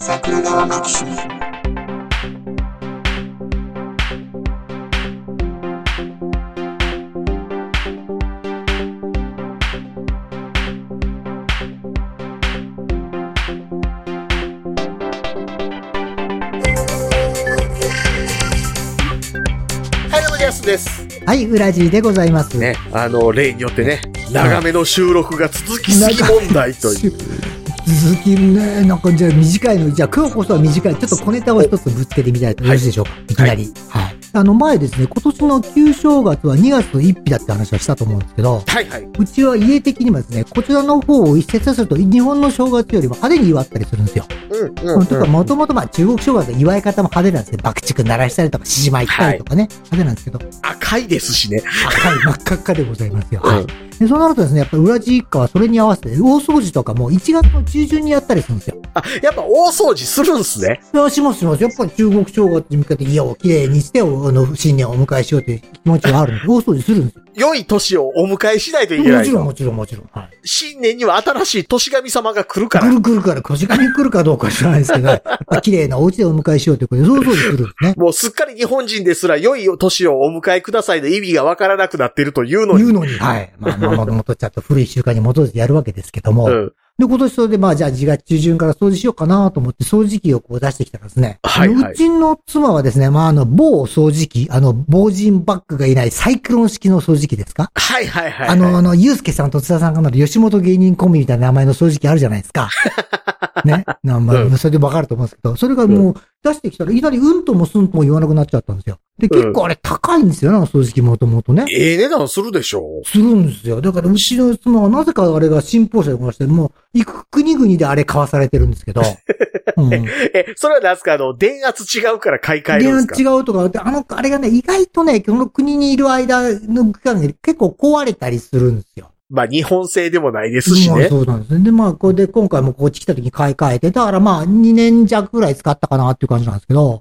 桜川マキシムはい、どうもです。です。はい、ウラジーでございます。ね、あの、例によってね、長めの収録が続きすぎ問題という。続きね、なんかじゃあ短いの、じゃあ今日こそは短い、ちょっと小ネタを一つぶつけてみたいとよろしいでしょうか？い、きなり。はい。あの前ですね、今年の旧正月は2月1日だって話はしたと思うんですけど、はいはい。うちは家的にもですね、こちらの方を一説すると、日本の正月よりも派手に祝ったりするんですよ。うん、うん、とか、もともとまあ中国正月の祝い方も派手なんですね。爆竹鳴らしたりとか、獅子舞ったりとかね、派手なんですけど、赤いですしね。赤い真っ赤っかでございますよ。うんはい。で、そうなるとですね、やっぱり裏地一家はそれに合わせて、大掃除とかも1月の中旬にやったりするんですよ。あ、やっぱ大掃除するんすね。いや、しますします。やっぱり中国正月に向けて家をきれいにして、あの、新年をお迎えしようという気持ちがあるので、大掃除するんですよ。良い年をお迎えしないといけないもちろん、と。もちろん、もちろん。はい。新年には新しい年神様が来るから。来る来るから、小時間に来るかどうか知らないですけど、やっぱ綺麗なお家でお迎えしようということで、大掃除するんですね。もうすっかり日本人ですら良い年をお迎えくださいの意味がわからなくなってるというのに。言うのに、はい。まあ、まあ、もともとちょっと古い習慣に基づいてやるわけですけども。うん。で、今年それで、まあ、じゃあ、自月中旬から掃除しようかなと思って、掃除機をこう出してきたらですね。はいはいうちの妻はですね、まあ、あの、某掃除機、あの、防塵バッグがいないサイクロン式の掃除機ですか？はいはいはいはい。あの、あの、ゆうすけさんと津田さんが乗る吉本芸人コンビみたいな名前の掃除機あるじゃないですか。ね？なまあうんそれでわかると思うんですけど、それがもう出してきたら、いきなりうんともすんとも言わなくなっちゃったんですよ。で、結構あれ高いんですよね、あの掃除機もともとね。ええ値段するでしょ？するんですよ。だから、うちの妻はなぜかあれが信奉者でまして、もう、行く国々であれ買わされてるんですけど。うん。え、それは何すか？あの、電圧違うから買い替えるんですか？違うとか、であの、あれがね、意外とね、この国にいる間の期間で結構壊れたりするんですよ。まあ日本製でもないですしまあね。そうなんですね。で、まあ、これで今回もこっち来た時に買い替えて、だからまあ、2年弱ぐらい使ったかなっていう感じなんですけど。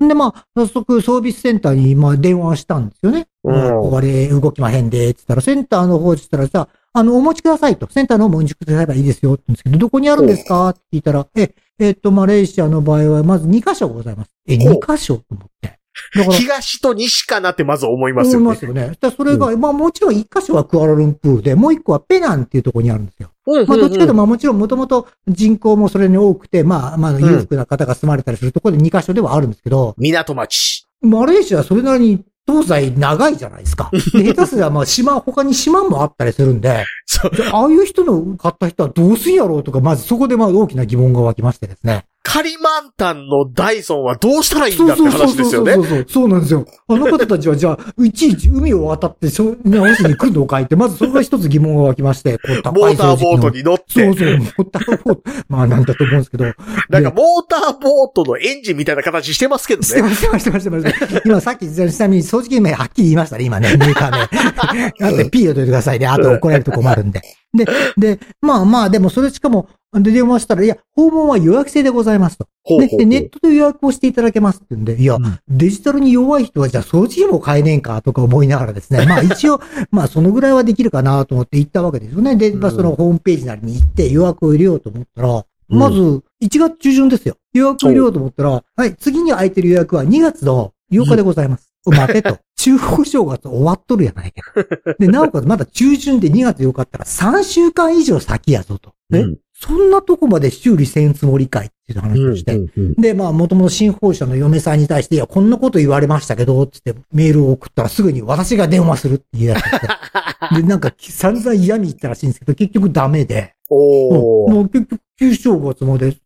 うん。で、まあ、早速、サービスセンターに、まあ、電話したんですよね。うんまあこれ、動きまへんで、って言ったら、センターの方って言ったらさ、あの、お持ちくださいと。センターの方もお持ちくださればいいですよ、って言うんですけど、どこにあるんですか？って聞いたら、え、えっと、マレーシアの場合は、まず2箇所ございます。え、ほう2箇所？と思って。東と西かなってまず思いますよね思いま。すよね。だそれが、まあもちろん1箇所はクアラルンプールで、もう1個はペナンっていうところにあるんですよ。うんまあどっちかというと、まあもちろんもともと人口もそれに多くて、まあ、まあ裕福な方が住まれたりするところで2箇所ではあるんですけど、港町。マレーシアはそれなりに東西長いじゃないですか。で、下手すりゃまあ島、他に島もあったりするんで、ああいう人の買った人はどうすんやろうとか、まずそこでまあ大きな疑問が湧きましてですね。カリマンタンのダイソンはどうしたらいいんだって話ですよねそ。うそうそう。そうなんですよ。あの方たちはじゃあ、いちいち海を渡って、そう、直しに来るのかいって、まずそれが一つ疑問が湧きまして、こうモーターボートに乗ってそう、そう、モーターボート。まあなんだと思うんですけど。なんかモーターボートのエンジンみたいな形してますけどね。してました、してました、してました。今さっき、ちなみに掃除機名はっきり言いましたね、今ね、メーカー名。あと P を取ってくださいね。あと怒られると困るんで。で、で、まあまあ、でもそれしかも、で、電話したら、いや、訪問は予約制でございますと。でで、ほうほうほうネットで予約をしていただけますって言うんで、いや、デジタルに弱い人はじゃあ掃除機も買えねえんかとか思いながらですね、まあ一応、まあそのぐらいはできるかなと思って行ったわけですよね。で、まあそのホームページなりに行って予約を入れようと思ったら、まず1月中旬ですよ。予約を入れようと思ったら、はい、次に空いてる予約は2月の8日でございます。待てと。中国正月終わっとるやないかと。で、なおかつまだ中旬で2月8日ったら3週間以上先やぞと。ね、うんそんなとこまで修理せんつもりかいっていう話をして。うんうんで、まあ、もともと新報社の嫁さんに対して、いや、こんなこと言われましたけど、つってメールを送ったらすぐに私が電話するって言い出して。で、なんか散々嫌み言ったらしいんですけど、結局ダメで。おーもう結局、旧正月まで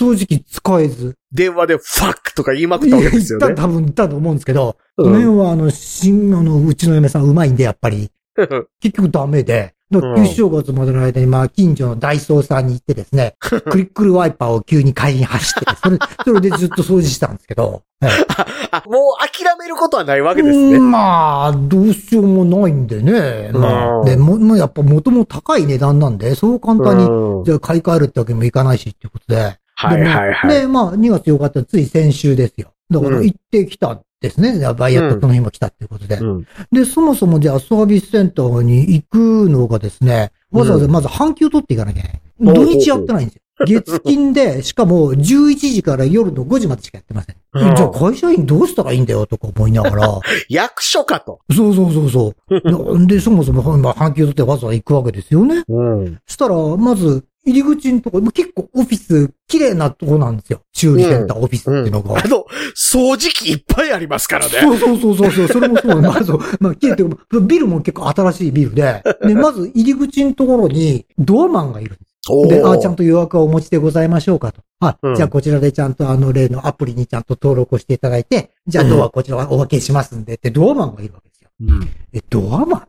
掃除機使えず。電話でファックとか言いまくったわけですよね。多分言ったと思うんですけど、うんその辺はあの、新、あの、うちの嫁さんうまいんで、やっぱり。結局ダメで、旧正月までの間に、まあ、近所のダイソーさんに行ってですね、クリックルワイパーを急に買いに走ってて、それ、それでずっと掃除したんですけど、はい あ、もう諦めることはないわけですね。うんまあ、どうしようもないんでね。まうんあ、でも、もうやっぱ元も高い値段なんで、そう簡単に、うんじゃあ買い替えるってわけにもいかないしっていうことで。はいはいはい。で、まあ、2月8日ってつい先週ですよ。だからうん行ってきたんですね。バイヤーとその日も来たっていうことで。うんで、そもそもじゃあサービスセンターに行くのがですね、わざわざまず半休取っていかなきゃいけない。うん土日やってないんですよ。月金で、しかも11時から夜の5時までしかやってません。うんじゃあ会社員どうしたらいいんだよとか思いながら。役所かと。そうそうそうそう。で、そもそも、まあ、半休取ってわざわざ行くわけですよね。うん。したら、まず、入り口のとこ、結構オフィス、綺麗なとこなんですよ。修理センター、オフィスっていうのが。あの、掃除機いっぱいありますからね。そうそうそうそうそう、それもそう。まず、まあ、綺麗っていうか、ビルも結構新しいビルで、で、まず入り口のところに、ドアマンがいるんです。で、あ、ちゃんと予約をお持ちでございましょうかと。あ、うんじゃあこちらでちゃんとあの例のアプリにちゃんと登録をしていただいて、じゃあドアこちらはお分けしますんでって、ドアマンがいるわけですよ。うんえ、ドアマン？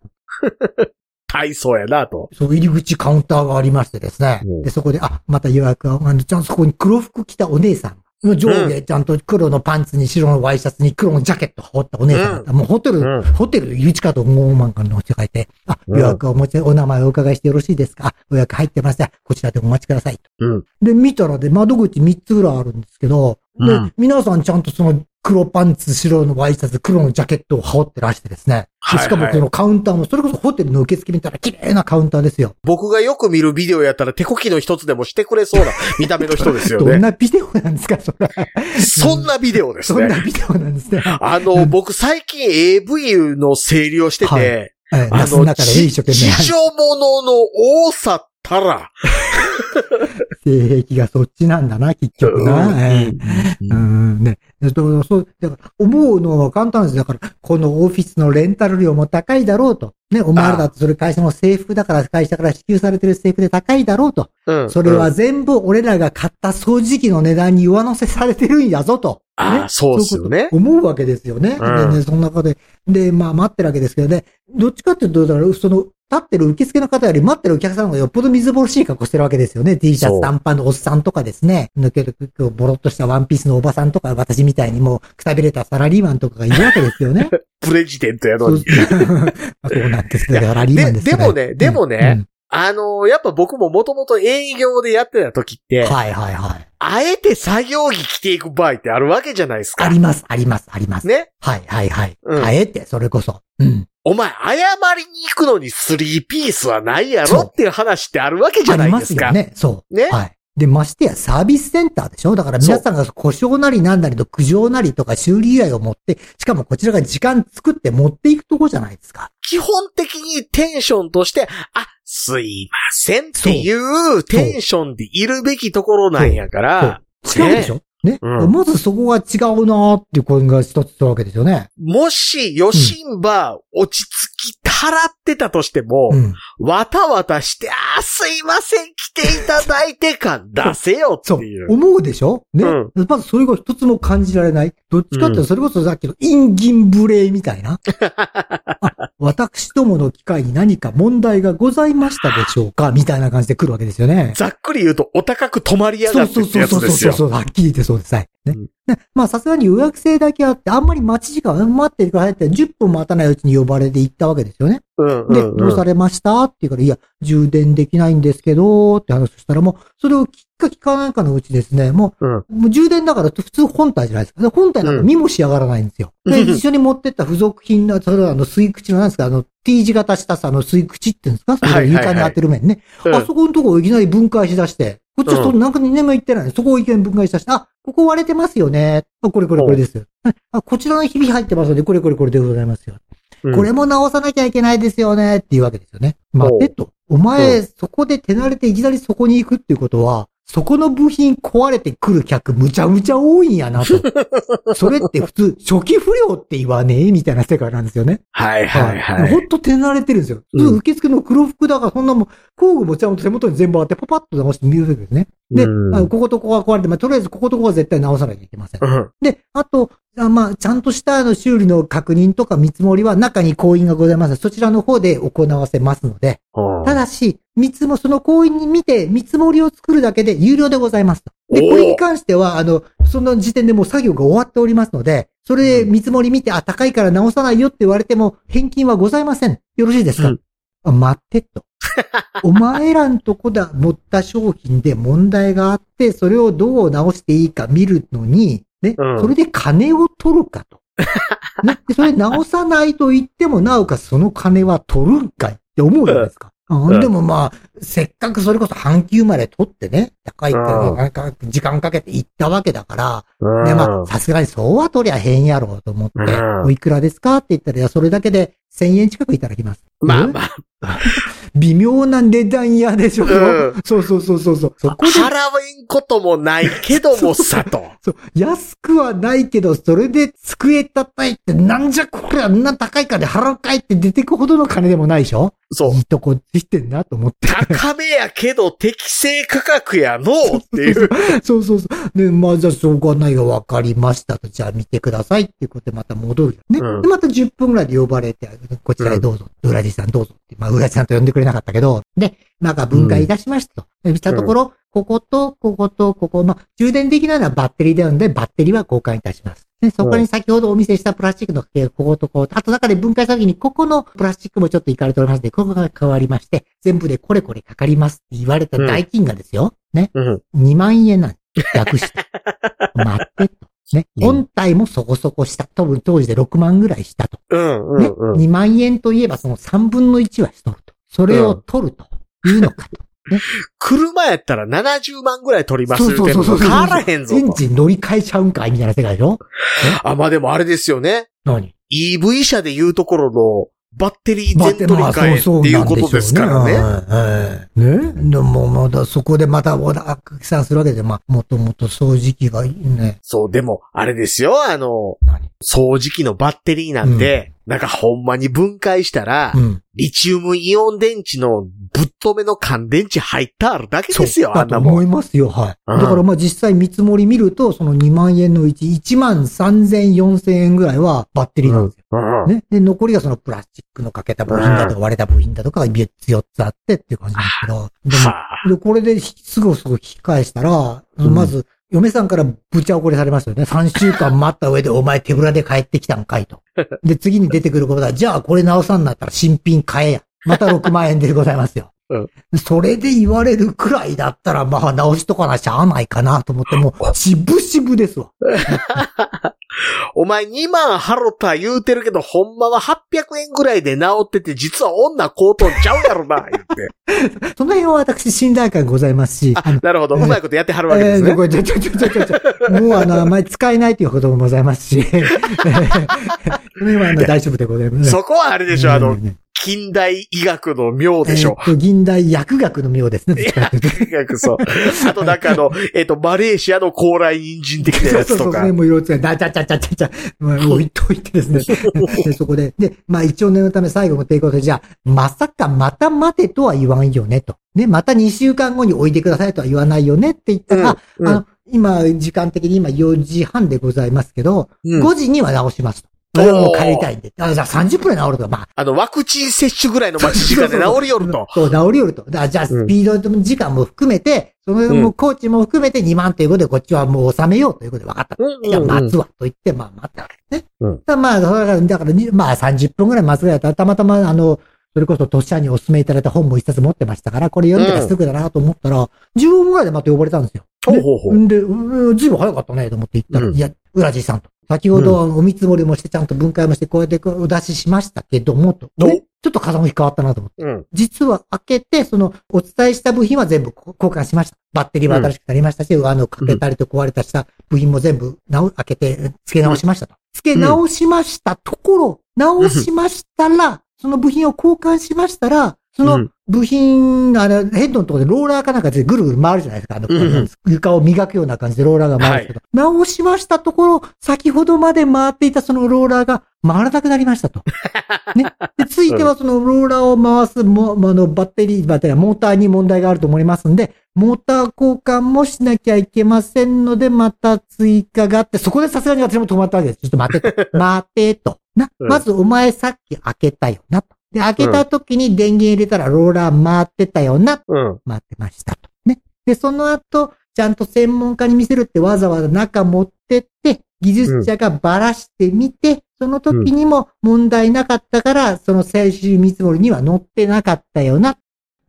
体操やなと。そう、入り口カウンターがありましてですね。うんで、そこで、あ、また予約は、あの、ちゃんとそこに黒服着たお姉さん。上下、ちゃんと黒のパンツに白のワイシャツに黒のジャケット羽織ったお姉さんだった。もうホテル、うんホテル、ゆちかとモーマンからのって書いて、あ、うん予約をお持ち、お名前をお伺いしてよろしいですか？あ、予約入ってます。じゃあこちらでお待ちくださいと。うん。で、見たらで、窓口3つぐらいあるんですけど、で、うん皆さんちゃんとその黒パンツ、白のワイシャツ、黒のジャケットを羽織ってらしてですね。でしかもはいはいそのカウンターも、それこそホテルの受付見たら綺麗なカウンターですよ。僕がよく見るビデオやったら手こきの一つでもしてくれそうな見た目の人ですよどんね。なビデオなんですか、それ。そんなビデオですそんなね。ビデオなんですね。あの、僕最近 AV の整理をしてて、はいええあの、地命、上物の多さったら、性癖がそっちなんだな、結局な。ええうん、ね。そう、そう、だから、思うのは簡単です。だから、このオフィスのレンタル料も高いだろうと。ね、お前らだってそれ会社の制服だから、会社から支給されてる制服で高いだろうと。うんそれうんは全部俺らが買った掃除機の値段に上乗せされてるんやぞと。ああ、そうですよね。思うわけですよね。うんでね、その中で、で、まあ待ってるわけですけどね、どっちかっていうと、だから、その、立ってる受付の方より待ってるお客さんの方がよっぽど水ぼろしい格好してるわけですよね。T シャツ短パンのおっさんとかですね。抜ける、ボロっとしたワンピースのおばさんとか、私みたいにもう、くたびれたサラリーマンとかがいるわけですよね。プレジデントやのに。そう なんですね。サラリーマンですからででもねでもねあの、やっぱ僕ももともと営業でやってた時って、うんはいはいはい。あえて作業着着ていく場合ってあるわけじゃないですか。あります、あります、あります。ね？はいはいはい。うんあえて、それこそ。うん。お前、謝りに行くのにスリーピースはないやろっていう話ってあるわけじゃありないでか。ますすよね。そう。ね？はい。で、ましてやサービスセンターでしょ？だから皆さんが故障なりなんなりと苦情なりとか修理依頼を持って、しかもこちらが時間作って持っていくとこじゃないですか。基本的にテンションとして、あ、すいませんっていうテンションでいるべきところなんやから、違うでしょ？ね、うんまずそこが違うなーっていう声が一つするわけですよね。もし、ヨシンバ落ち着きたらってたとしても、うん。わたわたして、あーすいません、来ていただいて感出せよってそういう。。思うでしょ？ね、うまずそれが一つも感じられない。どっちかってそれこそさっきの陰銀無礼みたいな。あ私どもの機会に何か問題がございましたでしょうか？みたいな感じで来るわけですよね。ざっくり言うと、お高く止まりやがってってやつですよ。そう、はっきり言ってそうです。はい。ね。うんねまあ、さすがに予約制だけあって、あんまり待ち時間、待ってくださいって、10分待たないうちに呼ばれて行ったわけですよね。うんで、うんどうされました？って言うから、いや、充電できないんですけど、って話をしたらもう、それを聞か聞かないかのうちですね、もうん。う、もう充電だから普通本体じゃないですか。で本体なんか見もし上がらないんですよ。で、う ん一緒に持ってった付属品の、それはあの、吸い口のなんですか、あの、T 字型したさ、あの、吸い口って言うんですか？それを床に当てる面ね。うんあそこのとこをいきなり分解しだして、こっちはそのなんか何も言ってないのそこをいきなり分解しだして、あ、ここ割れてますよね。あ、これこれこれですよ。あ、こちらのひび入ってますので、これこれこれでございますよ。うんこれも直さなきゃいけないですよね、っていうわけですよね。待ってと。お前、そこで手慣れていきなりそこに行くっていうことは、そこの部品壊れてくる客むちゃむちゃ多いんやなと。それって普通、初期不良って言わねえみたいな世界なんですよね。はいはいはい。ほんと手慣れてるんですよ。うん受付の黒服だから、そんなもん、工具もちゃんと手元に全部あって、パパッと直して見るわけですね。で、うんあこことここが壊れて、まあ、とりあえずこことここは絶対直さなきゃいけません。うんで、あと、あまあ、ちゃんとしたあの修理の確認とか見積もりは中に行員がございます。そちらの方で行わせますので、ただし、見積も、その行員に見て見積もりを作るだけで有料でございますと。で、これに関しては、あの、その時点でもう作業が終わっておりますので、それで見積もり見て、あ、高いから直さないよって言われても、返金はございません。よろしいですか、うんあ待ってと。お前らんとこだ、持った商品で問題があって、それをどう直していいか見るのに、ね、うん。それで金を取るかと。ね、でそれ直さないと言っても、なおかつその金は取るんかい。って思うじゃないですか。うん、でもまあ、せっかくそれこそ半休まで取ってね、高いか時間かけて行ったわけだから、まあ、さすがにそうは取りゃ変やろうと思って、うん。おいくらですか？って言ったら、いや、それだけで1000円近くいただきます。うんまあまあ、微妙な値段やでしょ、うんそうそうそうそうそう。そこで、払えんこともないけどもさと。そう、安くはないけど、それで机叩いて、なんじゃこれあんな高い金払うかいって出てくほどの金でもないでしょそうい。いとこついてんなと思って。高めやけど適正価格やのうっていう。そうそうそう。で、まあ、じゃあ、しょうがないが分かりましたと。じゃあ、見てくださいっていうことでまた戻るよね。うんで、また10分ぐらいで呼ばれて、こちらへどうぞ。浦地さんどうぞって。まあ、浦地さんと呼んでくれなかったけど、で、なんか分解いたしましたと。でしたところ、ここと、ここと、ここ、まあ、充電できないのはバッテリーであるので、バッテリーは交換いたします。で、そこに先ほどお見せしたプラスチックの系、こことこう、あと中で分解した時に、ここのプラスチックもちょっといかれておりますので、ここが変わりまして、全部でこれこれかかりますって言われた代金がですよ。ね。うん。2万円なんです。略して。待ってと。ね。うん本体もそこそこした。多分当時で6万ぐらいしたと。うん。うね。ん。うん。2万円といえばその3分の1はしとると。それを取るというのかと。車やったら70万ぐらい取りますそうそうそうそう変わらへんぞエンと。ジン乗り換えちゃうんかいみたいな世界でしょ？あ、まあでもあれですよね。何？EV 車で言うところのバッテリー全取り替えってそういうことですからね。ね。ね？でもまだそこでまた小田拡散するわけで、まあ、もともと掃除機がいいね。そう、でも、あれですよ、あの、何？掃除機のバッテリーなんて、なんかほんまに分解したら、うん。リチウムイオン電池のぶっ止めの乾電池入ったあるだけですよ、あんなもん。思いますよ、はい。うんだからまあ実際見積もり見ると、その2万円のうち1万3000、4000円ぐらいはバッテリーなんですよ。うんね。で、残りがそのプラスチックのかけた部品だとか割れた部品だとかが3つ4つあってっていう感じなんですけど。でで、これですぐすぐ引き返したら、うんまず、嫁さんからぶちゃ怒りされますよね。3週間待った上でお前手ぶらで帰ってきたんかいと。で、次に出てくることは、じゃあこれ直さんなったら新品買えや。また6万円でございますよ。うんそれで言われるくらいだったら、まあ直しとかなしゃあないかなと思って、もう、しぶしぶですわ。お前2万払った言うてるけど、ほんまは800円ぐらいで治ってて、実は女こうとんちゃうやろな、言って。その辺は私信頼感ございますし、あ、なるほど。うまいことやってはるわけですね。えーこれちょちょちょちょちょもうあの、あまり使えないということもございますし、その辺はあの大丈夫でございます。そこはあれでしょ、あの、ね近代医学の妙でしょえ。ー近代薬学の妙ですね。どっちかというと医学そう。あとなんかあの、えっ、と、マレーシアの高麗人参的なそうそうそう、やつとかそれ。もいろいろ使う。だちゃちゃちゃちゃちゃ、まあ置いといてですね。で、そこで。で、まあ一応念のため最後の抵抗で、じゃあ、まさかまた待てとは言わんよね、と。ね、また2週間後に置いてくださいとは言わないよねって言ったら、うんあの、今、時間的に今4時半でございますけど、うん5時には直しますと。おー俺はもう帰りたいんで。あじゃあ30分で治ると。まあ、あの、ワクチン接種ぐらいの待ち時間で治りよると。そう、治りよると。だじゃあ、スピード時間も含めて、その、うんもうコーチも含めて2万ということで、こっちはもう収めようということで分かった。うんじゃあ、待つわ、と言って、まあ、待ったわけですね。うんだまあ、だから、だからにまあ、30分ぐらい待つぐらいだったら、たまたま、あの、それこそ、トシャにお勧めいただいた本も一冊持ってましたから、これ読んでからすぐだなと思ったら、15分ぐらいでまた呼ばれたんですよ。ほうほうほう。んで、うんずいぶん早かったね、と思って言ったら、うんいや、浦地さんと。先ほどお見積もりもして、ちゃんと分解もして、こうやってお出ししましたけども、と。ちょっと風向き変わったなと思って。うん。実は開けて、その、お伝えした部品は全部交換しました。バッテリーは新しくなりましたし、あの、かけたりと壊れたした部品も全部直、開けて、付け直しましたと。付け直しましたところ、直しましたら、その部品を交換しましたら、そうのん部品、あの、ヘッドのところでローラーかなんかでぐるぐる回るじゃないですか。あの、うん床を磨くような感じでローラーが回るんですけど、直しましたところ、先ほどまで回っていたそのローラーが回らなくなりましたと。ね。で、ついてはそのローラーを回すも、あの、バッテリー、バッテリー、モーターに問題があると思いますんで、モーター交換もしなきゃいけませんので、また追加があって、そこでさすがに私も止まったわけです。ちょっと待てと。待てと。な、うんまずお前さっき開けたよなと。で、開けた時に電源入れたらローラー回ってたよな。うん。回ってましたと。ね。で、その後、ちゃんと専門家に見せるってわざわざ中持ってって、技術者がばらしてみて、その時にも問題なかったから、その最終見積もりには載ってなかったよな。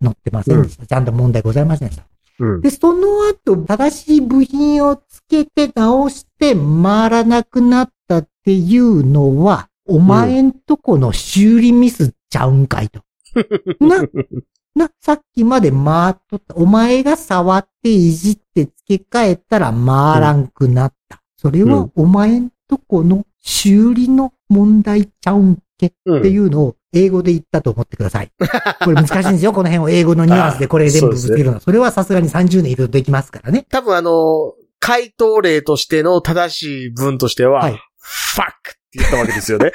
載ってませんでした。ちゃんと問題ございませんでした。うん。で、その後、正しい部品をつけて直して回らなくなったっていうのは、お前んとこの修理ミスちゃうんかいと。な、な、さっきまで回っとった。お前が触っていじって付け替えたら回らんくなった。それはお前んとこの修理の問題ちゃうんけってうん。いうのを英語で言ったと思ってください。これ難しいんですよ。この辺を英語のニュアンスでこれ全部ぶつけるのは。それはさすがに30年いるとできますからね。多分あの、回答例としての正しい文としては、はい fuck って言ったわけですよね。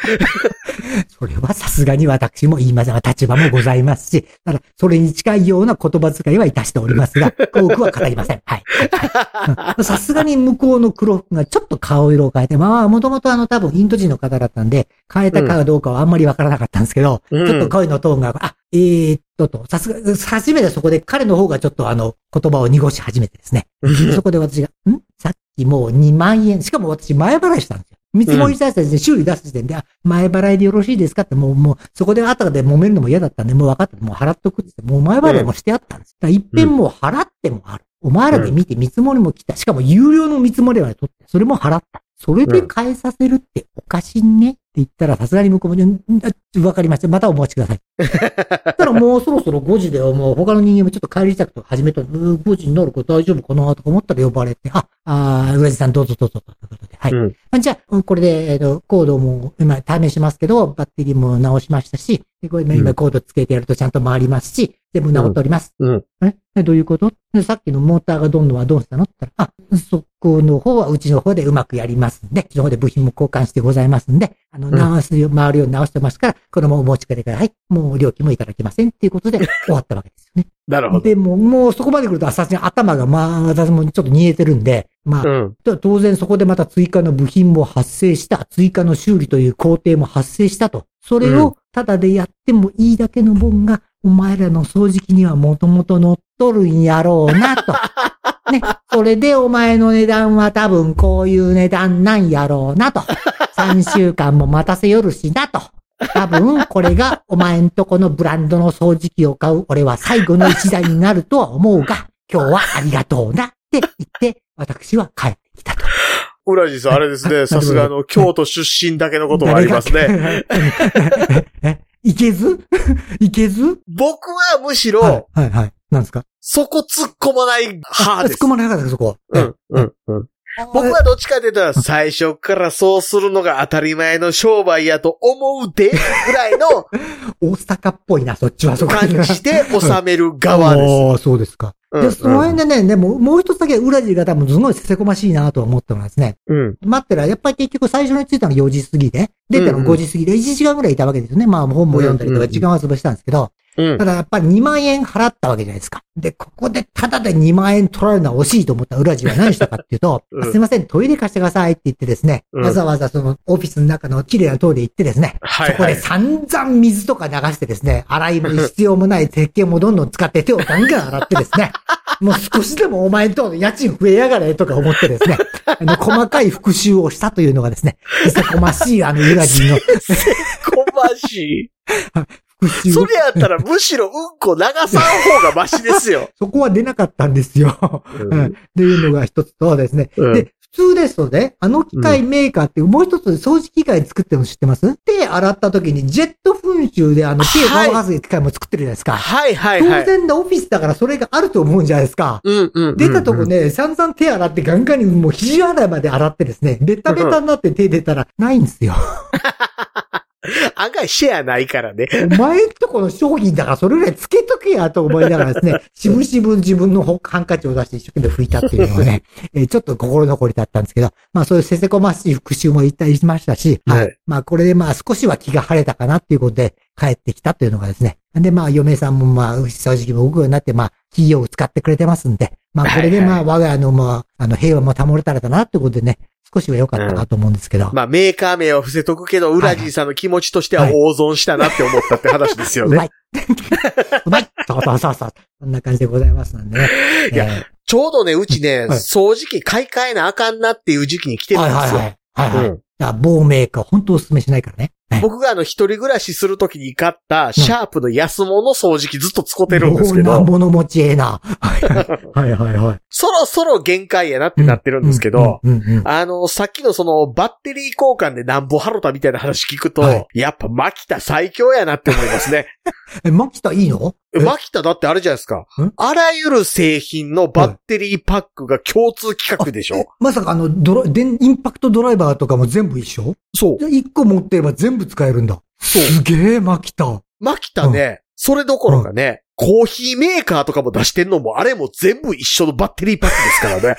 それはさすがに私も言いません。立場もございますし、ただ、それに近いような言葉遣いはいたしておりますが、多くは語りません。はい。はいさすがに向こうの黒服がちょっと顔色を変えて、まあ、もともとあの多分インド人の方だったんで、変えたかどうかはあんまりわからなかったんですけど、うんちょっと声のトーンが、あ、えーっとと、さすが、初めてそこで彼の方がちょっとあの、言葉を濁し始めてですね。そこで私が、ん？さっきもう2万円、しかも私前払いしたんですよ。見積もりしたやつですね、修理出す時点で、あ、前払いでよろしいですかって、もう、もう、そこで後で揉めるのも嫌だったんで、もう分かった、もう払っとくって言って、もう前払いもしてあったんです。だから一遍もう払ってもある。お前らで見て見積もりも来た。しかも有料の見積もりまで取って、それも払った。それで返させるっておかしいねって言ったら、さすがに向こうも、わかりました。またお待ちください。ただもうそろそろ5時で、もう他の人間もちょっと帰りたくと始めた。5時になること大丈夫かなとか思ったら呼ばれて、あ、あー、上地さんどうぞどうぞということで。はい。うんじゃあ、これで、えっ、と、コードも今対面しますけど、バッテリーも直しましたし、でこれうん今コードつけてやるとちゃんと回りますし、全部直っております。うん。え？えどういうこと？でさっきのモーターがどんどんはどうしたの？って言ったら、あ、そこの方はうちの方でうまくやりますんで、うちの方で部品も交換してございますんで、あの、ん直すよ、回るように直してますから、このままお持ち帰りください。もう料金もいただけませんっていうことで 終わったわけですよね。なるほど。で、もう、もうそこまで来ると、さすがに頭が、まあ、私もちょっと煮えてるんで、まあ、うん。当然そこでまた追加の部品も発生した、追加の修理という工程も発生したと。それうをただでやってもいいだけの分が、お前らの掃除機にはもともと乗っとるんやろうなと。ね。それでお前の値段は多分こういう値段なんやろうなと。3週間も待たせよるしなと。多分これがお前んとこのブランドの掃除機を買う俺は最後の一台になるとは思うが、今日はありがとうなって言って、私は帰ってきたと。ウラジさん、あれですね。さすがあの、京都出身だけのことがありますね。え、いけずいけず僕はむしはいろ、、はい、はい。なんですかそこ突っ込まない派です突っ込。まなかったか、そこ。うん、うん、うん。僕はどっちかというと、最初からそうするのが当たり前の商売やと思うで、ぐらいの 大阪っぽいな、そっちはそこ。感じで収める側です。ああ、そうですか。うんで、その辺でね、でも、もう一つだけ裏地が多分すごいせせこましいなと思ったのはですね、うん。待ってら、やっぱり結局最初に着いたの4時過ぎで、出たの5時過ぎで、1時間ぐらいいたわけですよね。まあ、本も読んだりとか時間は潰したんですけど、うんた。だやっぱり2万円払ったわけじゃないですか。で、ここでタダで2万円取られるのは惜しいと思った裏地は何したかっていうと、うんあすいません、トイレ貸してくださいって言ってですね、うんわざわざそのオフィスの中の綺麗なトイレ行ってですね、はい、そこではい。散々水とか流してですね、洗いも必要もない石鹸もどんどん使って手をガンガン洗ってですね、もう少しでもお前んと家賃増えやがれとか思ってですね、あの、細かい復習をしたというのがですね、せせこましいあの裏地のこましい。それやったらむしろうんこ流さん方がマシですよ。そこは出なかったんですよ。ううんん。っていうのが一つとですね。うんで、普通ですとね、あの機械メーカーってもう一つ掃除機械作ってるの知ってます？手洗った時にジェット噴臭であの手を乾かす機械も作ってるじゃないですか。はいはいはい。当然だ、オフィスだからそれがあると思うんじゃないですか。うんうんうんうん。出たとこね、散々手洗ってガンガンにもう肘洗いまで洗ってですね、ベタベタになって手出たらないんですよ。案外シェアないからね。お前んとこの商品だからそれぐらいつけとけやと思いながらですね、しぶしぶ自分のハンカチを出して一生懸命拭いたっていうのがね、えーちょっと心残りだったんですけど、まあそういうせせこましい復習も言ったりしましたし、ははいい。まあこれでまあ少しは気が晴れたかなっていうことで帰ってきたというのがですね。でまあ嫁さんもまあ正直も動くようになってまあ企業を使ってくれてますんで、まあこれでまあ我が家のまああの平和も保れたらだなってことでね、少しは良かったなと思うんですけど。まあメーカー名は伏せとくけど、ウラジーさんの気持ちとしては大損したなって思ったって話ですよね。うまい。うまい。そうそうそうそう。そんな感じでございますのでね。いやえちょうどね、うちね、はい掃除機買い替えなあかんなっていう時期に来てーるんですよ。はいはいはい。はいはい。うんいや、某メーカー、本当お勧めしないからね。ね僕があの一人暮らしするときに買ったシャープの安物掃除機ずっと使ってるんですけど、もうなんぼの持ちええな。はいはいはいはい。そろそろ限界やなってなってるんですけど、あの、さっきのそのバッテリー交換でなんぼハロタみたいな話聞くと、はいやっぱマキタ最強やなって思いますね。え、マキタいいの？えマキタだってあれじゃないですかん。あらゆる製品のバッテリーパックが共通規格でしょ、えまさかあの、ドラ、電インパクトドライバーとかも全部一緒？そうじ。ゃあ一個持ってれば全部使えるんだ。そうすげえ、マキタ。マキタね、それどころかね、コーヒーメーカーとかも出してんのも、あれも全部一緒のバッテリーパックですからね。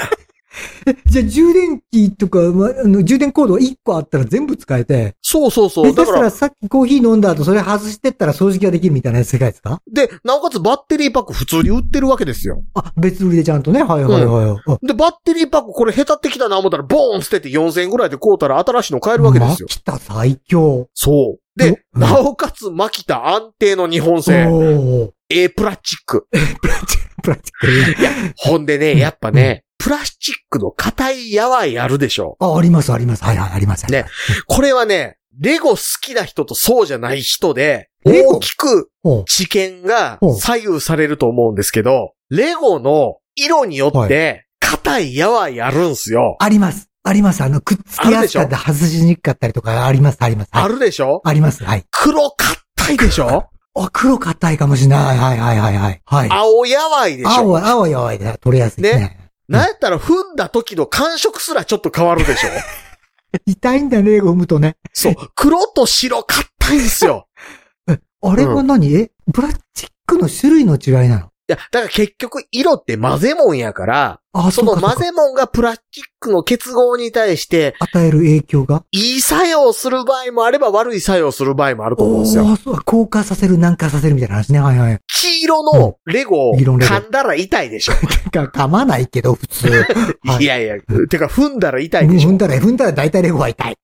え、じゃあ充電器とか、まあの、充電コードが1個あったら全部使えて、そうそうそう。下手したらだから、さっきコーヒー飲んだ後それ外してったら掃除機ができるみたいな世界ですか？で、なおかつバッテリーパック普通に売ってるわけですよ。あ、別売りでちゃんとね。はいはいはい。あで、バッテリーパックこれ下手ってきたな思ったら、ボーン捨てて4000円ぐらいで買うたら新しいの買えるわけですよマ。キタ最強。そう。で、うんなおかつマキタ安定の日本製。おー A プラスチック。プラスチック、プラスチック。ほんでね、やっぱね、プラスチックの硬いやわいあるでしょ。あ、ありますあります。はいはい、あります。ねこれはね、レゴ好きな人とそうじゃない人で、大きく知見が左右されると思うんですけど、レゴの色によって、硬いやわいあるんすよ。あります。あります。あの、くっつきやすかった、外しにくかったりとか、あります、あります。はいあるでしょ？あります。はい。黒硬いでしょ？あ、黒硬いかもしれない。はいはいはいはい。はい。青やわいでしょ？青は、青やわいで取れやすいですね。なんやったら踏んだ時の感触すらちょっと変わるでしょ？痛いんだね、レゴ踏むとね。そう。黒と白硬いんですよ。あれは何、えプラスチックの種類の違いなの？いや、だから結局色って混ぜもんやから、あ、その混ぜもんがプラスチックの結合に対して、与える影響が？いい作用する場合もあれば悪い作用する場合もあると思うんですよ。そう、硬化させる、軟化させるみたいな話ね。はいはい。黄色のレゴを黄色のレゴ噛んだら痛いでしょ。か、噛まないけど、普通。はいいやいや、てか踏んだら痛いでしょ踏ん。だら、踏んだら大体レゴは痛い。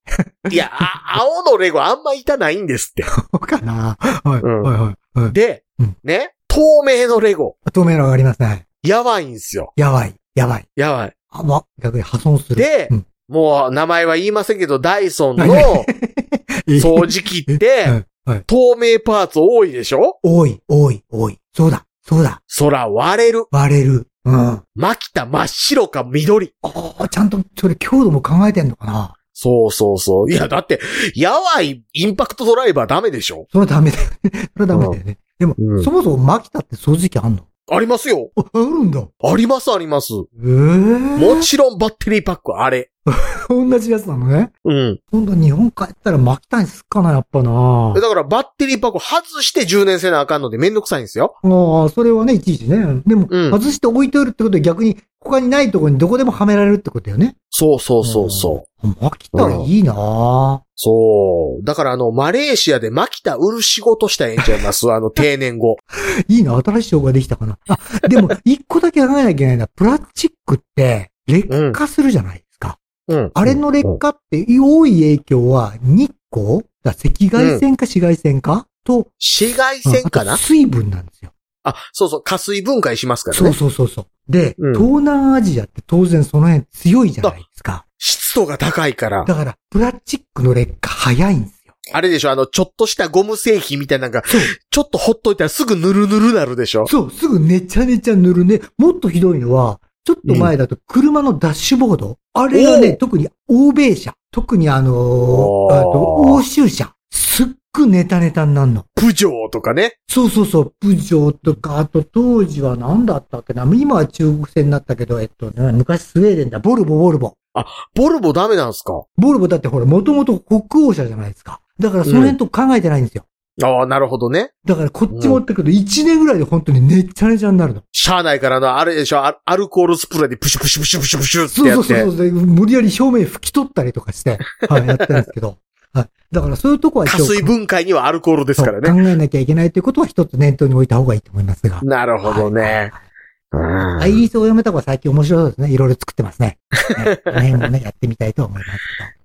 いや、あ青のレゴあんま痛ないんですって。そうかなはい、うんはい、はいはい。でうん、ね、透明のレゴ、透明のがありますね。やばいんすよ。やばい、やばい。やばい。あ、ま、逆に破損する。でうん、もう名前は言いませんけど、ダイソンのはい 掃除機って、透明パーツ多いでしょ？多い、多い、多い。そうだ、そうだ。そら割れる。割れる。うん。あマキタ真っ白か緑。あ、ちゃんと、それ強度も考えてんのかな？そうそうそう。いや、だって、やわいインパクトドライバーダメでしょ？それはダメだよね。それはダメだよね。でも、うんそもそもマキタって掃除機あんの？ありますよ。あ、あるんだ。ありますあります。ええもちろんバッテリーパックあれ。同じやつなのね。うん。今度日本帰ったらマキタにすっかな、やっぱなだからバッテリーパック外して充電せなあかんのでめんどくさいんですよ。ああ、それはね、いちいちね。でも、うん外して置いておるってことは逆に、他にないところにどこでもはめられるってことだよね。そうそうそうそう。うん。マキタいいなそう。だからあの、マレーシアでマキタ売る仕事したらええんちゃいます あの、定年後。いいな新しい商売できたかな。あ、でも、一個だけ考えなきゃいけないのは、プラスチックって、劣化するじゃない？ですか。うん。あれの劣化って、多い影響は、日光？だ赤外線か紫外線か、と、紫外線かな？水分なんですよ。あ、そうそう、加水分解しますからそうね。そうそうそう。で、うん東南アジアって当然その辺強いじゃないですか。湿度が高いから。だから、プラスチックの劣化早いんですよ。あれでしょあの、ちょっとしたゴム製品みたいなのが。ちょっとほっといたらすぐぬるぬるなるでしょ？そう、すぐめちゃめちゃ塗るね。もっとひどいのは、ちょっと前だと車のダッシュボード。あれがね、特に欧米車。特にあのー、あと欧州車。すっごいネタネタになるの。プジョーとかね。そうそうそう。プジョーとか、あと当時は何だったっけな。今は中国製になったけど、えっと、ね、昔スウェーデンだ。ボルボ、ボルボ。ボルボダメなんすか？ボルボだってほら、もともと北欧車じゃないですか。だからその辺と考えてないんですよ。ああ、なるほどね。だからこっち持ってくると1年ぐらいで本当にねっちゃねちゃになるの。しゃあないからな、あれでしょアアルコールスプレーでプシュプシュプシュプシュプシュってやって。そうそうそう。で無理やり表面拭き取ったりとかして、はい、やってるんですけど。はい。だからそういうとこは加水分解にはアルコールですからね。考えなきゃいけないということは一つ念頭に置いた方がいいと思いますが。なるほどね。うんアイリスを読めた方が最近面白そうですね。いろいろ作ってますね。ね、この辺もね、やってみたいと思います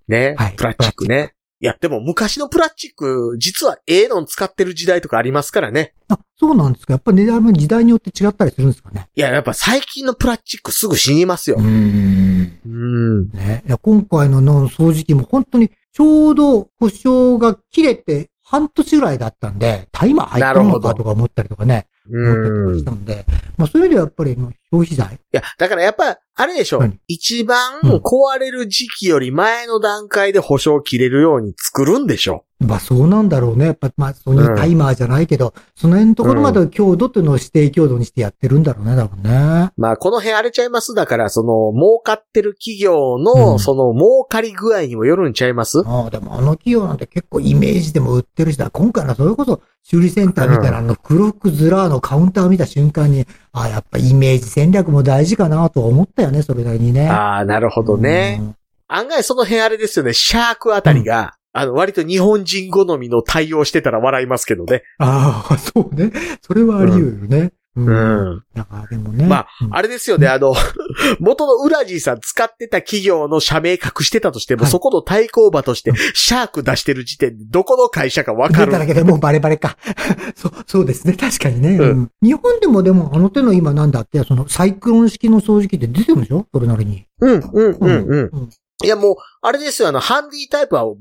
ねはい。プラスチックね。いや、でも昔のプラスチック、実はええのん使ってる時代とかありますからね。あ、そうなんですか。やっぱ値段も時代によって違ったりするんですかね。いや、やっぱ最近のプラスチックすぐ死にますよう。ん。うん。ね。いや、今回のの掃除機も本当にちょうど保証が切れて半年ぐらいだったんで、タイマー入ってるのかとか思ったりとかね、思ったりしたんで、まあそういう意味ではやっぱり消費財？や、だからやっぱ、あれでしょ何？一番うん壊れる時期より前の段階で保証切れるように作るんでしょ。まあそうなんだろうね。やっぱ、まあソニータイマーじゃないけど、その辺のところまで強度っていうのを指定強度にしてやってるんだろうね、多分ね。まあ、この辺荒れちゃいます。だから、その、儲かってる企業うの、んその、儲かり具合にもよるんちゃいます？ああ、でもあの企業なんて結構イメージでも売ってるしだ。今回のそれこそ修理センターみたいなあの黒服ズラーのカウンターを見た瞬間に、ああ、やっぱイメージ戦略も大事かなとは思ったよね、それなりにね。ああ、なるほどね。うん。案外その辺あれですよね。シャークあたりが、あの、割と日本人好みの対応してたら笑いますけどね。ああ、そうね。それはあり得るよね。う。うんん。だからでもね。まあうんあれですよね、あの、元のウラジーさん使ってた企業の社名隠してたとしても、はいそこの対抗馬として、シャーク出してる時点で、どこの会社かわかる出た。だけでもうバレバレか。そう、そうですね。確かにね、うんうん日本でもでもあの手の今なんだっけ、そのサイクロン式の掃除機って出てるんでしょ？それなりに。うん、うん、うん、うん。うんいや、もう、あれですよ、あの、ハンディタイプはもう、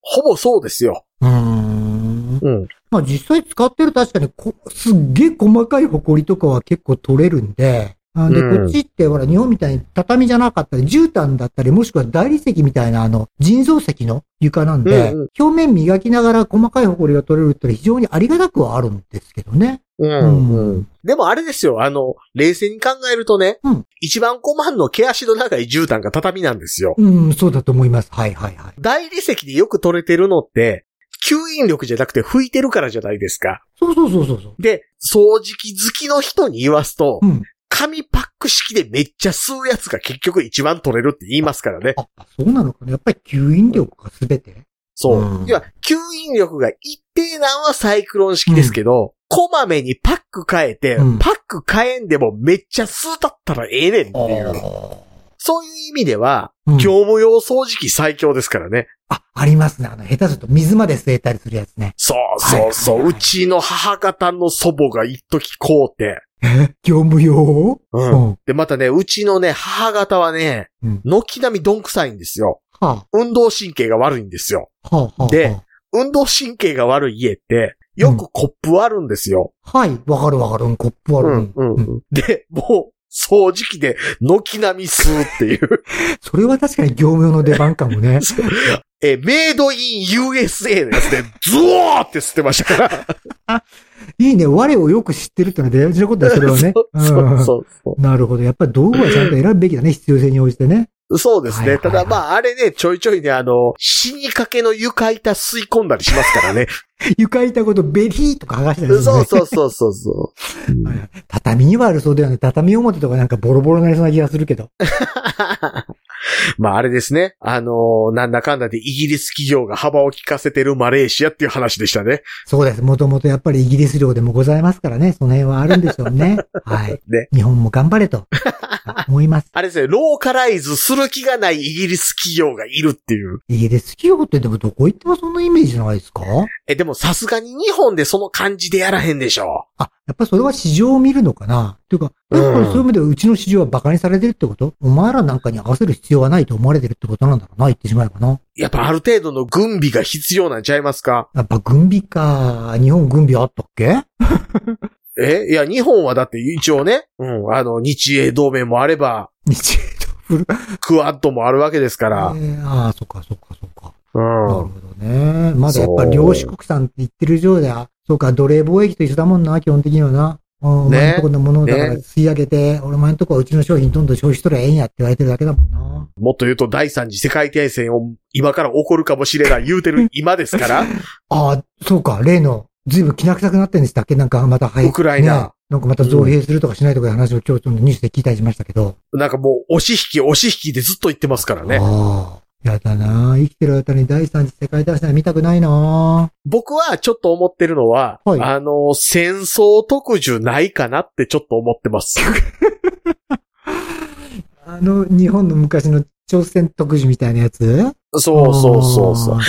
ほぼそうですよ。うーん。うん。まあ実際使ってる確かにこ、すっげえ細かい埃とかは結構取れるんで、あで、うんこっちってほら日本みたいに畳じゃなかったり、絨毯だったり、もしくは大理石みたいなあの、人造石の床なんで、うんうん表面磨きながら細かい埃が取れるってのは非常にありがたくはあるんですけどね。うん、うんうん。でもあれですよ、あの、冷静に考えるとね、うん一番困るの毛足の長い絨毯が畳なんですよ。うん、そうだと思います。はいはいはい。大理石でよく取れてるのって、吸引力じゃなくて拭いてるからじゃないですか。そうそうそうそうそう。で、掃除機好きの人に言わすと、うん。紙パック式でめっちゃ吸うやつが結局一番取れるって言いますからね。あ、そうなのかなやっぱり吸引力が全て？そう。うん要は、吸引力が一定なんはサイクロン式ですけど、こまめにパック変えて、うんパック変えんでもめっちゃ吸うたったらええねんっていう。そういう意味では、うん業務用掃除機最強ですからね。あ、ありますね。あの、下手すると水まで吸えたりするやつね。そうそうそう。はいはいはいうちの母方の祖母が一時こうて。え？業務用？う。うんん。で、またね、うちのね、母方はね、うん軒並みどんくさいんですよ。は運動神経が悪いんですよ。あ、はあ、はあ。で運動神経が悪い家って、よくコップあるんですよ。はい、わかるわかる。うんコップある。うん、うん、うん。で、もう、掃除機で軒並み吸うっていう。それは確かに業務用の出番かもね。え、メイドイン USA のやつで、ズワーって吸ってましたから。いいね。我をよく知ってるってのは大事なことだよ、それはね。そうそうそうそなるほど。やっぱり道具はちゃんと選ぶべきだね。必要性に応じてね。う。そうですね。はいはいはいただまあ、あれね、ちょいちょいね、あの、死にかけの床板吸い込んだりしますからね。床板ごとベリーとか剥がしたりする、ね。そうそうそうそう畳にはあるそうだよね。畳表とかなんかボロボロになりそうな気がするけど。まああれですね。あのーなんだかんだでイギリス企業が幅を利かせてるマレーシアっていう話でしたね。そうです。もともとやっぱりイギリス領でもございますからね。その辺はあるんでしょうね。はい。ね。日本も頑張れと思います。あれですね、ローカライズする気がないイギリス企業がいるっていう。イギリス企業ってでもどこ行ってもそんなイメージじゃないですか？え、でもさすがに日本でその感じでやらへんでしょ。あ、やっぱりそれは市場を見るのかな？っていうか、やっぱりそういう意味ではうちの市場は馬鹿にされてるってこと？お前らなんかに合わせる必要はないと思われてるってことなんだろうな、言ってしまえばな。やっぱある程度の軍備が必要なんちゃいますか？やっぱ軍備か。日本軍備あったっけ？え？いや、日本はだって一応ね、うん、あの、日英同盟もあれば、日英とフル。クワッドもあるわけですから。えーああ、そっかそっかそっか。うん。なるほどね。まだやっぱり領主国産って言ってる以上では、そうか、奴隷貿易と一緒だもんな、基本的にはな。うん、お前んとこのものをだからね吸い上げて、俺お前んとこはうちの商品どんどん消費しとりゃええんやって言われてるだけだもんな。もっと言うと第三次世界大戦を今から起こるかもしれない言うてる今ですから、ああ、そうか、例の、ずいぶん気な臭くなってんでしたっけ？なんかまた、はい。ウクライナねなんかまた造兵するとかしないとかいう話を今日ちょっとニュースで聞いたりしましたけど。なんかもう押し引き押し引きでずっと言ってますからね。ああ。やだな生きてる間に第三次世界大戦は見たくないな僕はちょっと思ってるのは、はいあの、戦争特需ないかなってちょっと思ってます。あの、日本の昔の朝鮮特需みたいなやつ？そうそうそうそうあ。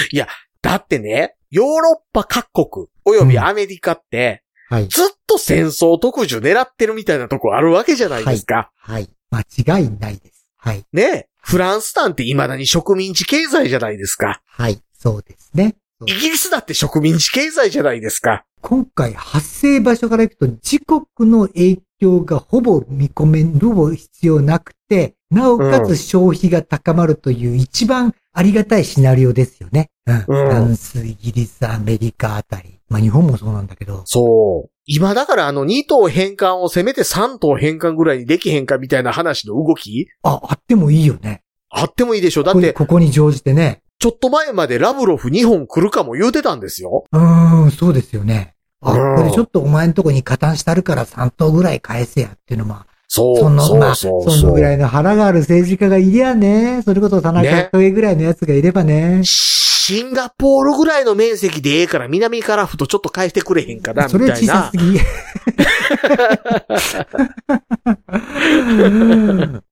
だってね、ヨーロッパ各国、およびアメリカって、はい。ずっと戦争特需狙ってるみたいなとこあるわけじゃないですか。はい。間違いないです。はい。ねフランスなんて未だに植民地経済じゃないですか。はい、そうですね。イギリスだって植民地経済じゃないですか。今回発生場所から行くと自国の影響がほぼ見込める必要なくて、なおかつ消費が高まるという一番ありがたいシナリオですよね。うん。うんフランス、イギリス、アメリカあたり。まあ日本もそうなんだけど。そう。今だからあの2等返還をせめて3等返還ぐらいにできへんかみたいな話の動き？あ、あってもいいよね。あってもいいでしょ。だここにって、ここに乗じてね。ちょっと前までラブロフ2本来るかも言うてたんですよ。うーん、そうですよね。あ、うんこれちょっとお前んとこに加担してあるから3等ぐらい返せやっていうのも、そう、その、そうまあ、そのぐらいの腹がある政治家がいりゃね、それこそ田中ね角栄ぐらいのやつがいればね。シンガポールぐらいの面積でええから南からふとちょっと返してくれへんかな、それみたいな小さす。ぎ。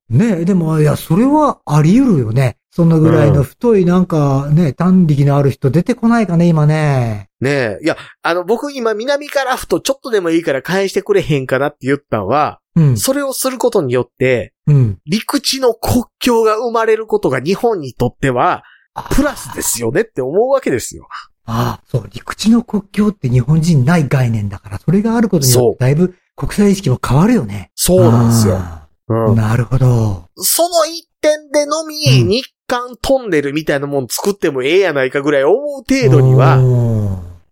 ねえ、でも、いや、それはあり得るよね。そのぐらいの太いなんかね、短力のある人出てこないかね、今ね。ねえ。いや、あの、僕今南からふとちょっとでもいいから返してくれへんかなって言ったのは、うん。それをすることによって、うん。陸地の国境が生まれることが日本にとっては、プラスですよねって思うわけですよ。ああ、そう、陸地の国境って日本人ない概念だから、それがあることによそうってだいぶ国際意識も変わるよね。そうなんですよ。あうんあなるほど。その一点でのみ、うん日韓トンネルみたいなもん作ってもええやないかぐらい思う程度には、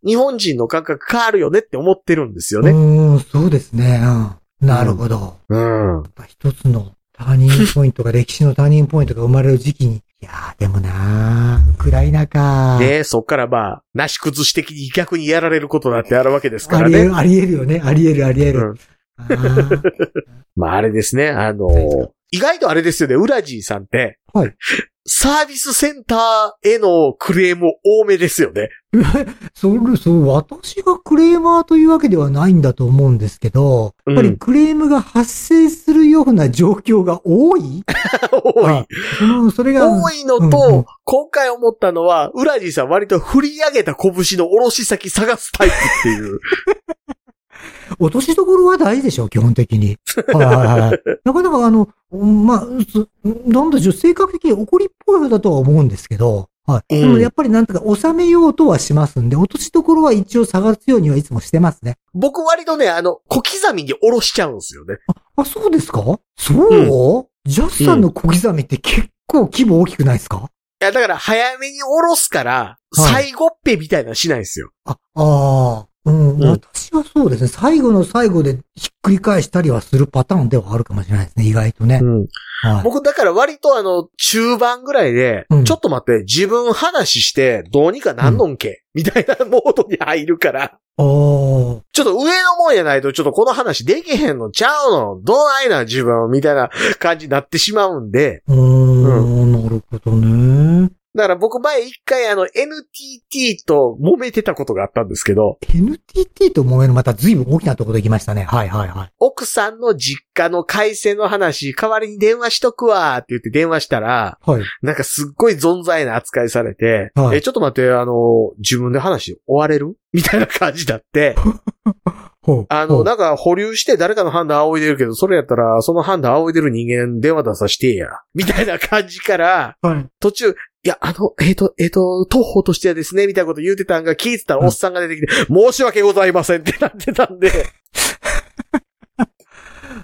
日本人の感覚変わるよねって思ってるんですよね。うん、そうですね。うん。なるほど。うん。一つのターニングポイントが、歴史のターニングポイントが生まれる時期に。いやー、でもなー、ウクライナか。で、そっからまあ、なし崩し的に逆にやられることだってあるわけですからね。ありえる、ありえるよね。ありえる、ありえる。うんあー まああれですね、あのはい意外とあれですよね、ウラジーさんって、はいサービスセンターへのクレーム多めですよね。それ、そう、私がクレーマーというわけではないんだと思うんですけど、やっぱりクレームが発生するような状況が多い？多い。その、それが、多いのと、うんうん今回思ったのは、ウラジーさん割と振り上げた拳の下ろし先探すタイプっていう。落としどころは大事でしょ、基本的に。はいはいはい。なかなかあの、まあ、そなんでしょう、性格的に怒りっぽい方だとは思うんですけど、はい。うんでもやっぱりなんとか収めようとはしますんで、落としどころは一応探すようにはいつもしてますね。僕割とね、あの、小刻みに下ろしちゃうんですよね。あ、そうですか？そう、ジャスさんの小刻みって結構規模大きくないですか？いや、だから早めに下ろすから、最後っぺみたいなのしないんですよ。あ、ああ、うん、うん。私はそうですね。最後の最後でひっくり返したりはするパターンではあるかもしれないですね、意外とね。うん。はい。僕だから割とあの、中盤ぐらいで、うん。ちょっと待って、自分話して、どうにかなんのんけ、みたいなモードに入るから、ああ、ちょっと上のもんやないと、ちょっとこの話できへんのちゃうの。どないな自分みたいな感じになってしまうんで、うーん、なるほどね。だから僕前一回あの NTT と揉めてたことがあったんですけど、NTT と揉めるまた随分大きなところ行きましたね。はいはいはい。奥さんの実家の回線の話、代わりに電話しとくわって言って電話したら、はい。なんかすっごい存在な扱いされて、はいえ、ちょっと待って、あの、自分で話終われる？みたいな感じだって。あの、なんか保留して誰かの判断仰いでるけど、それやったら、その判断仰いでる人間電話出させてや。みたいな感じから、はい。途中、いや、あの、えっ、と、えっ、と、当方としてはですね、みたいなこと言うてたんが、聞いてたらおっさんが出てきて、申し訳ございませんってなってたんで、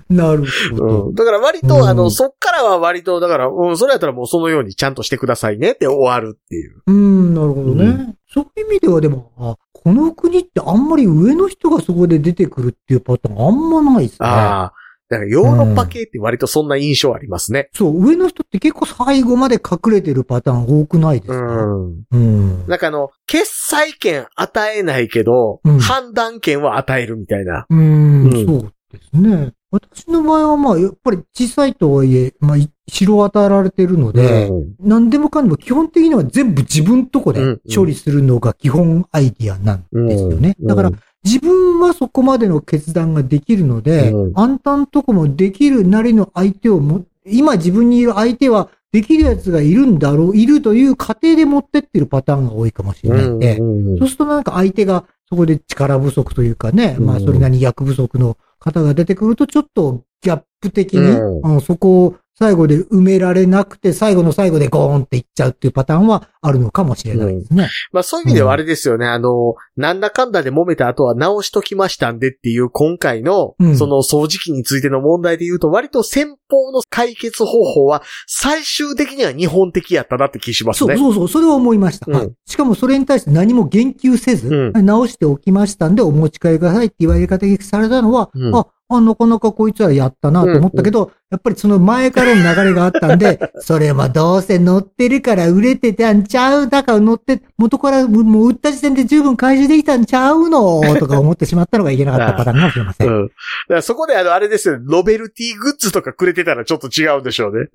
なるほど。うん。だから割うんと、あの、そっからは割と、だから、うん、それやったらもうそのようにちゃんとしてくださいねって終わるっていう。うーん、なるほどね。うそういう意味ではでも、あこの国ってあんまり上の人がそこで出てくるっていうパターンあんまないですね。ああ。だからヨーロッパ系って割とそんな印象ありますね。そう、上の人って結構最後まで隠れてるパターン多くないですうかん。うん。なんかあの、決裁権与えないけど、うん判断権は与えるみたいな。うーうんん、そうですね。私の場合はまあ、やっぱり小さいとはいえ、まあ、い城与えられてるので、うん何でもかんでも基本的には全部自分とこでうん処理するのが基本アイディアなんですよね。うんだから、自分はそこまでの決断ができるので、うん。あんたんとこもできるなりの相手をも、今自分にいる相手はできるやつがいるんだろう、いるという過程で持ってってるパターンが多いかもしれないんで、うんそうするとなんか相手がそこで力不足というかね、うん。まあそれなりに役不足の方が出てくるとちょっとギャップ的に、うん。あのそこを最後で埋められなくて、最後の最後でゴーンっていっちゃうっていうパターンはあるのかもしれないですね。まあそういう意味ではあれですよね。あの、なんだかんだで揉めた後は直しときましたんでっていう今回の、うんその掃除機についての問題で言うと、割と先方の解決方法は最終的には日本的やったなって気しますね。そうそうそう、それは思いました。うんはいしかもそれに対して何も言及せず、う直しておきましたんでお持ち帰りくださいって言われ方がされたのは、うんあ、あ、なかなかこいつはやったなと思ったけど、やっぱりその前からの流れがあったんで、それもどうせ乗ってるから売れてたんちゃう？だから乗って、元からもう売った時点で十分回収できたんちゃうの？とか思ってしまったのがいけなかったパターンかもしれません。うん。だからそこであの、あれですよね、ノベルティグッズとかくれてたらちょっと違うんでしょうね。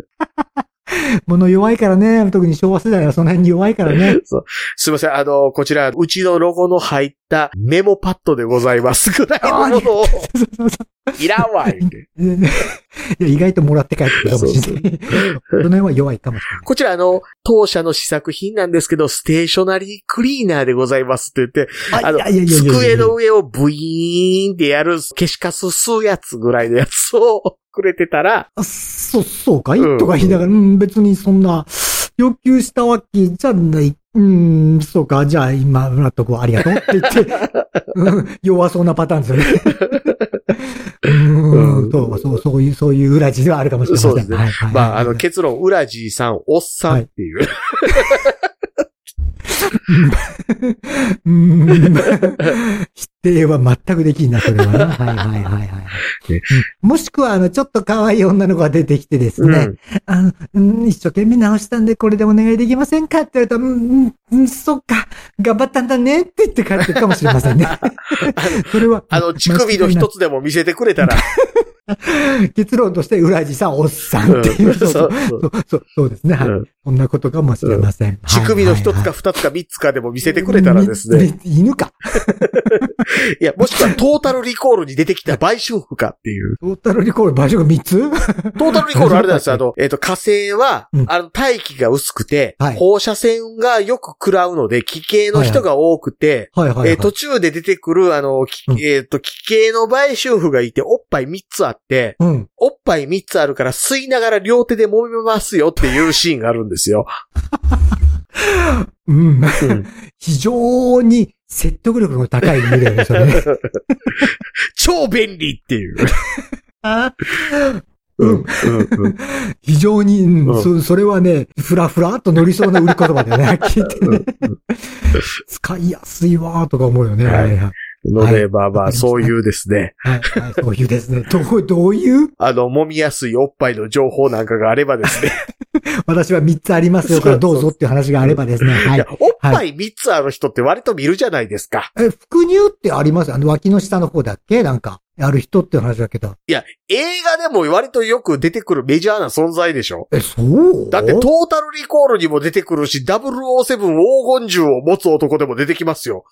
物弱いからね、特に昭和世代はその辺に弱いからね。すいません、あの、こちら、うちのロゴの入ったメモパッドでございますぐらいのものを、いらんわ、言うて。ういや、意外ともらって帰ってくるかもしれない。その辺は弱いかもしれない。こちら、あの、当社の試作品なんですけど、ステーショナリークリーナーでございますって言って、あの、机の上をブイーンってやる消しカス吸うやつぐらいのやつをくれてたら、あそ、そうかい、うんとか言いながら、うん、別にそんな、要求したわけじゃない。うん、そうか、じゃあ今、もらっとこう、ありがとうって言って、うん、弱そうなパターンですよね。うん、うんそう、そう、そういう、そういう裏地ではあるかもしれません。そうですねはいはいまあ、あの、結論、ウラジーさん、おっさんっていう。うん否定は全くできん。な、それはね。はいはいはいはい。もしくは、あの、ちょっと可愛い女の子が出てきてですね、あの、一生懸命直したん。で、これでお願いできません。かって言われたら、うん。うん、そっか、頑張ったん。だねって言って帰ってるかもしれません。ね。それは、あの、乳首の一つでも見せてくれたら、結論として、裏地さん、おっさんっていう。うんそうそうそうそうですね。はい。うんそんなことかもしれません。乳首の一つはいはいはいか二つか三つかでも見せてくれたらですね。。み犬か。いや、もしくはトータルリコールに出てきた売春婦かっていう。トータルリコール場所が3つ？トータルリコールあれなんですよ。あの、えっ、と、火星は、うんあの、大気が薄くて、はい放射線がよく食らうので、気系の人が多くて、はいはいはい。えー途中で出てくる、あの、えっ、と、気系の売春婦がいて、おっぱい3つあって、うん。おっぱい3つあるから吸いながら両手で揉めますよっていうシーンがあるんですよ。うん。うん非常に説得力の高い夢だよね、それね。超便利っていう。うん。非常に、うんうんそ、それはね、ふらふらっと乗りそうな売り言葉だよね、はっきり言ってね。使いやすいわーとか思うよね。はいはい。はい。のまあまあ、そういうですね、はい、はい、そういうですね。どう、どういう？あの、揉みやすいおっぱいの情報なんかがあればですね。私は3つありますよ。からどうぞっていう話があればですね。はい。おっぱい3つある人って割と見るじゃないですか。え、副乳ってあります？あの、脇の下の方だっけ？なんか、ある人って話だけど。いや、映画でも割とよく出てくるメジャーな存在でしょ？え、そう？だってトータルリコールにも出てくるし、007黄金銃を持つ男でも出てきますよ。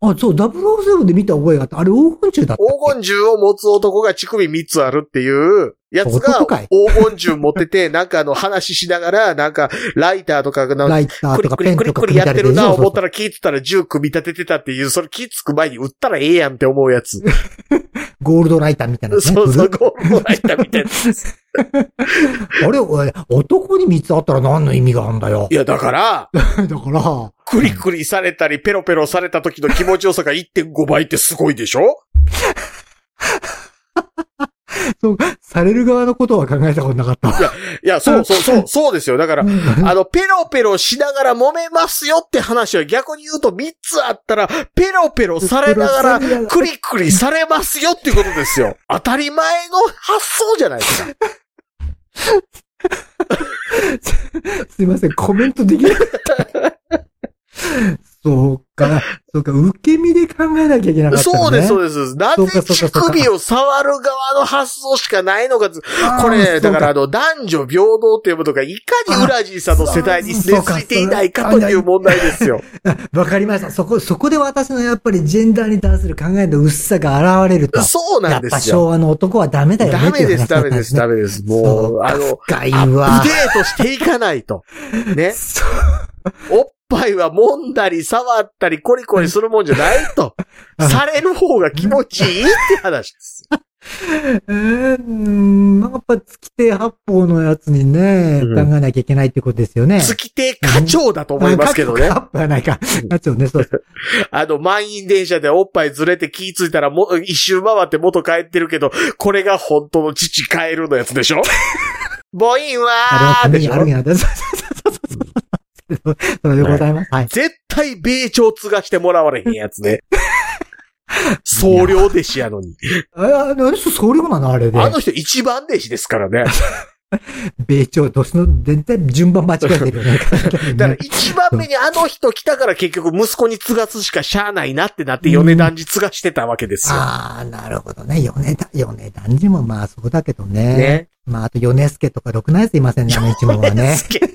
あ、そう、007で見た覚えがあった。あれ黄金中だった黄金銃を持つ男が乳首3つあるっていうやつが黄金銃持ってて、なんかあの話しながら、なんかライターとかのライタークリとかクリクリクリやってるな思ったら聞いてたら銃組み立ててたっていう、それ気つく前に撃ったらええやんって思うやつ。ゴールドライターみたいなね。そうそう、ゴールドライターみたいな。あれ、男に3つあったら何の意味があるんだよい。や、だから、だから、クリクリされたり、ペロペロされた時の気持ちよさが1.5倍ってすごいでしょ？そう、される側のことは考えたことなかった。いや、そうそうそう、そうですよ。だから、あの、ペロペロしながら揉めますよって話は逆に言うと3つあったら、ペロペロされながら、クリクリされますよっていうことですよ。当たり前の発想じゃないですか。すいません、コメントできなかった。そうか、そうか、受け身で考えなきゃいけなかった、ね。そうです、そうです。なそうかぜ乳首を触る側の発想しかないのか。これ、だからあその、男女平等っていうものがいかにウラジーさんの世代に根付いていないかという問題ですよ。わかりました。そこ、そこで私のやっぱりジェンダーに対する考えの薄さが現れると。そうやっぱなんですよ。昭和の男はダメだよねダメです、ダメです、ダメです。もそうう、あの、深い。デートしていかないと。ね。そうおっぱいは揉んだり触ったりコリコリするもんじゃないと。うんされる方が気持ちいいって話です。えー、うん、やっぱ月亭八方のやつにね、うん考えなきゃいけないってことですよね。月亭課長だと思いますけどねあ。課長はないか。課長ね、そうそう。あの、満員電車でおっぱいずれて気ぃついたらも、一周回って元帰ってるけど、これが本当の父カエルのやつでしょ？母音はあれはーでしょ？あるんやそうそうでございます。はい。絶対米朝継がしてもらわれへんやつね。僧侶弟子やのに。あ、あの人、総領なのあれで。あの人一番弟子ですからね。米朝、年の、全然順番間違えてるよね。だから一番目にあの人来たから結局息子に継がすしかしゃあないなってなって米男児継がしてたわけですよ。ああ、なるほどね。米田、米男児もまあそうだけどね。ね。まああと米助とかろくなやついませんね、あの一問は米ね。助違う。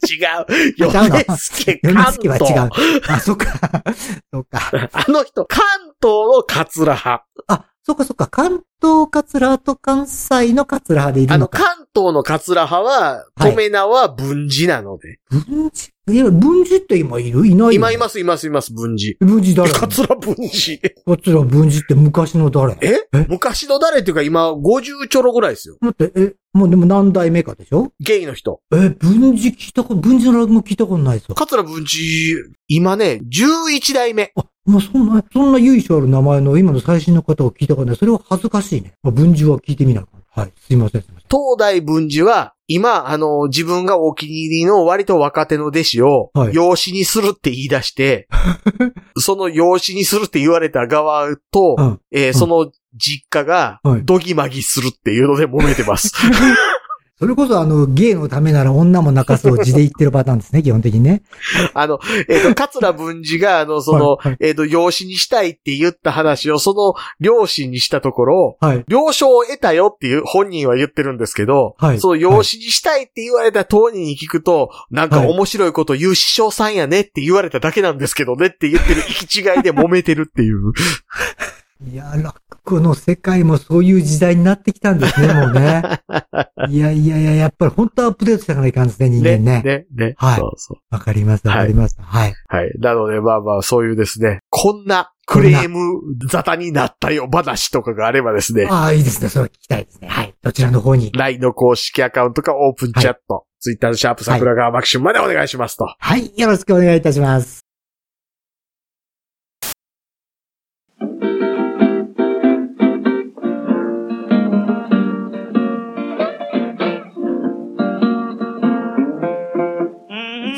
違うの？米助米関助は違う東。。あ、そっか。そっか。あの人、関東の桂派。あ、そっかそっか。関東桂派と関西の桂派でいあの、るのか。関東の桂派は、はい富名は文治なので。文治いや、文治って今いる？いない今います、います、います、文治。文治誰？桂文治？桂文治って昔の誰？え？え？昔の誰っていうか今、50ちょろぐらいですよ。待って、え、もうでも何代目かでしょ？ゲイの人。え、文治聞いたこと、文治の落語聞いたことないぞ。桂文治、今ね、11代目。あ、もうそんな、そんな由緒ある名前の今の最新の方を聞いたことない。それは恥ずかしいね。まあ文治は聞いてみないかな。はい。すいません。東大文治は、今、あの、自分がお気に入りの割と若手の弟子をは、い養子にするって言い出して、その養子にするって言われた側と、うんえーその実家がはい、ドギマギするっていうので揉めてます。それこそあの、芸のためなら女も泣かすを字で言ってるパターンですね、基本的にね。あの、えっ、と、桂文治が、あの、その、はいはいえっ、と、養子にしたいって言った話を、その両親にしたところ、はい。了承を得たよっていう本人は言ってるんですけど、はいその養子にしたいって言われた当人に聞くと、なんかはい面白いこと言う師匠さんやねって言われただけなんですけどねって言ってる行き違いで揉めてるっていう。いや、落語の世界もそういう時代になってきたんですね、もうね。いやいやいや、やっぱり本当はアップデートしていかないかんですね、人間ね。ね、ね。はいそうそう。わかります、わかります。はい。はい。なので、まあまあ、そういうですね、こんなクレーム沙汰になったよ話とかがあればですね、ああ、いいですね。それは聞きたいですね。はい。どちらの方に。LINE の公式アカウントかオープンチャット、Twitter のシャープ桜川マキシムまでお願いしますと。はい。よろしくお願いいたします。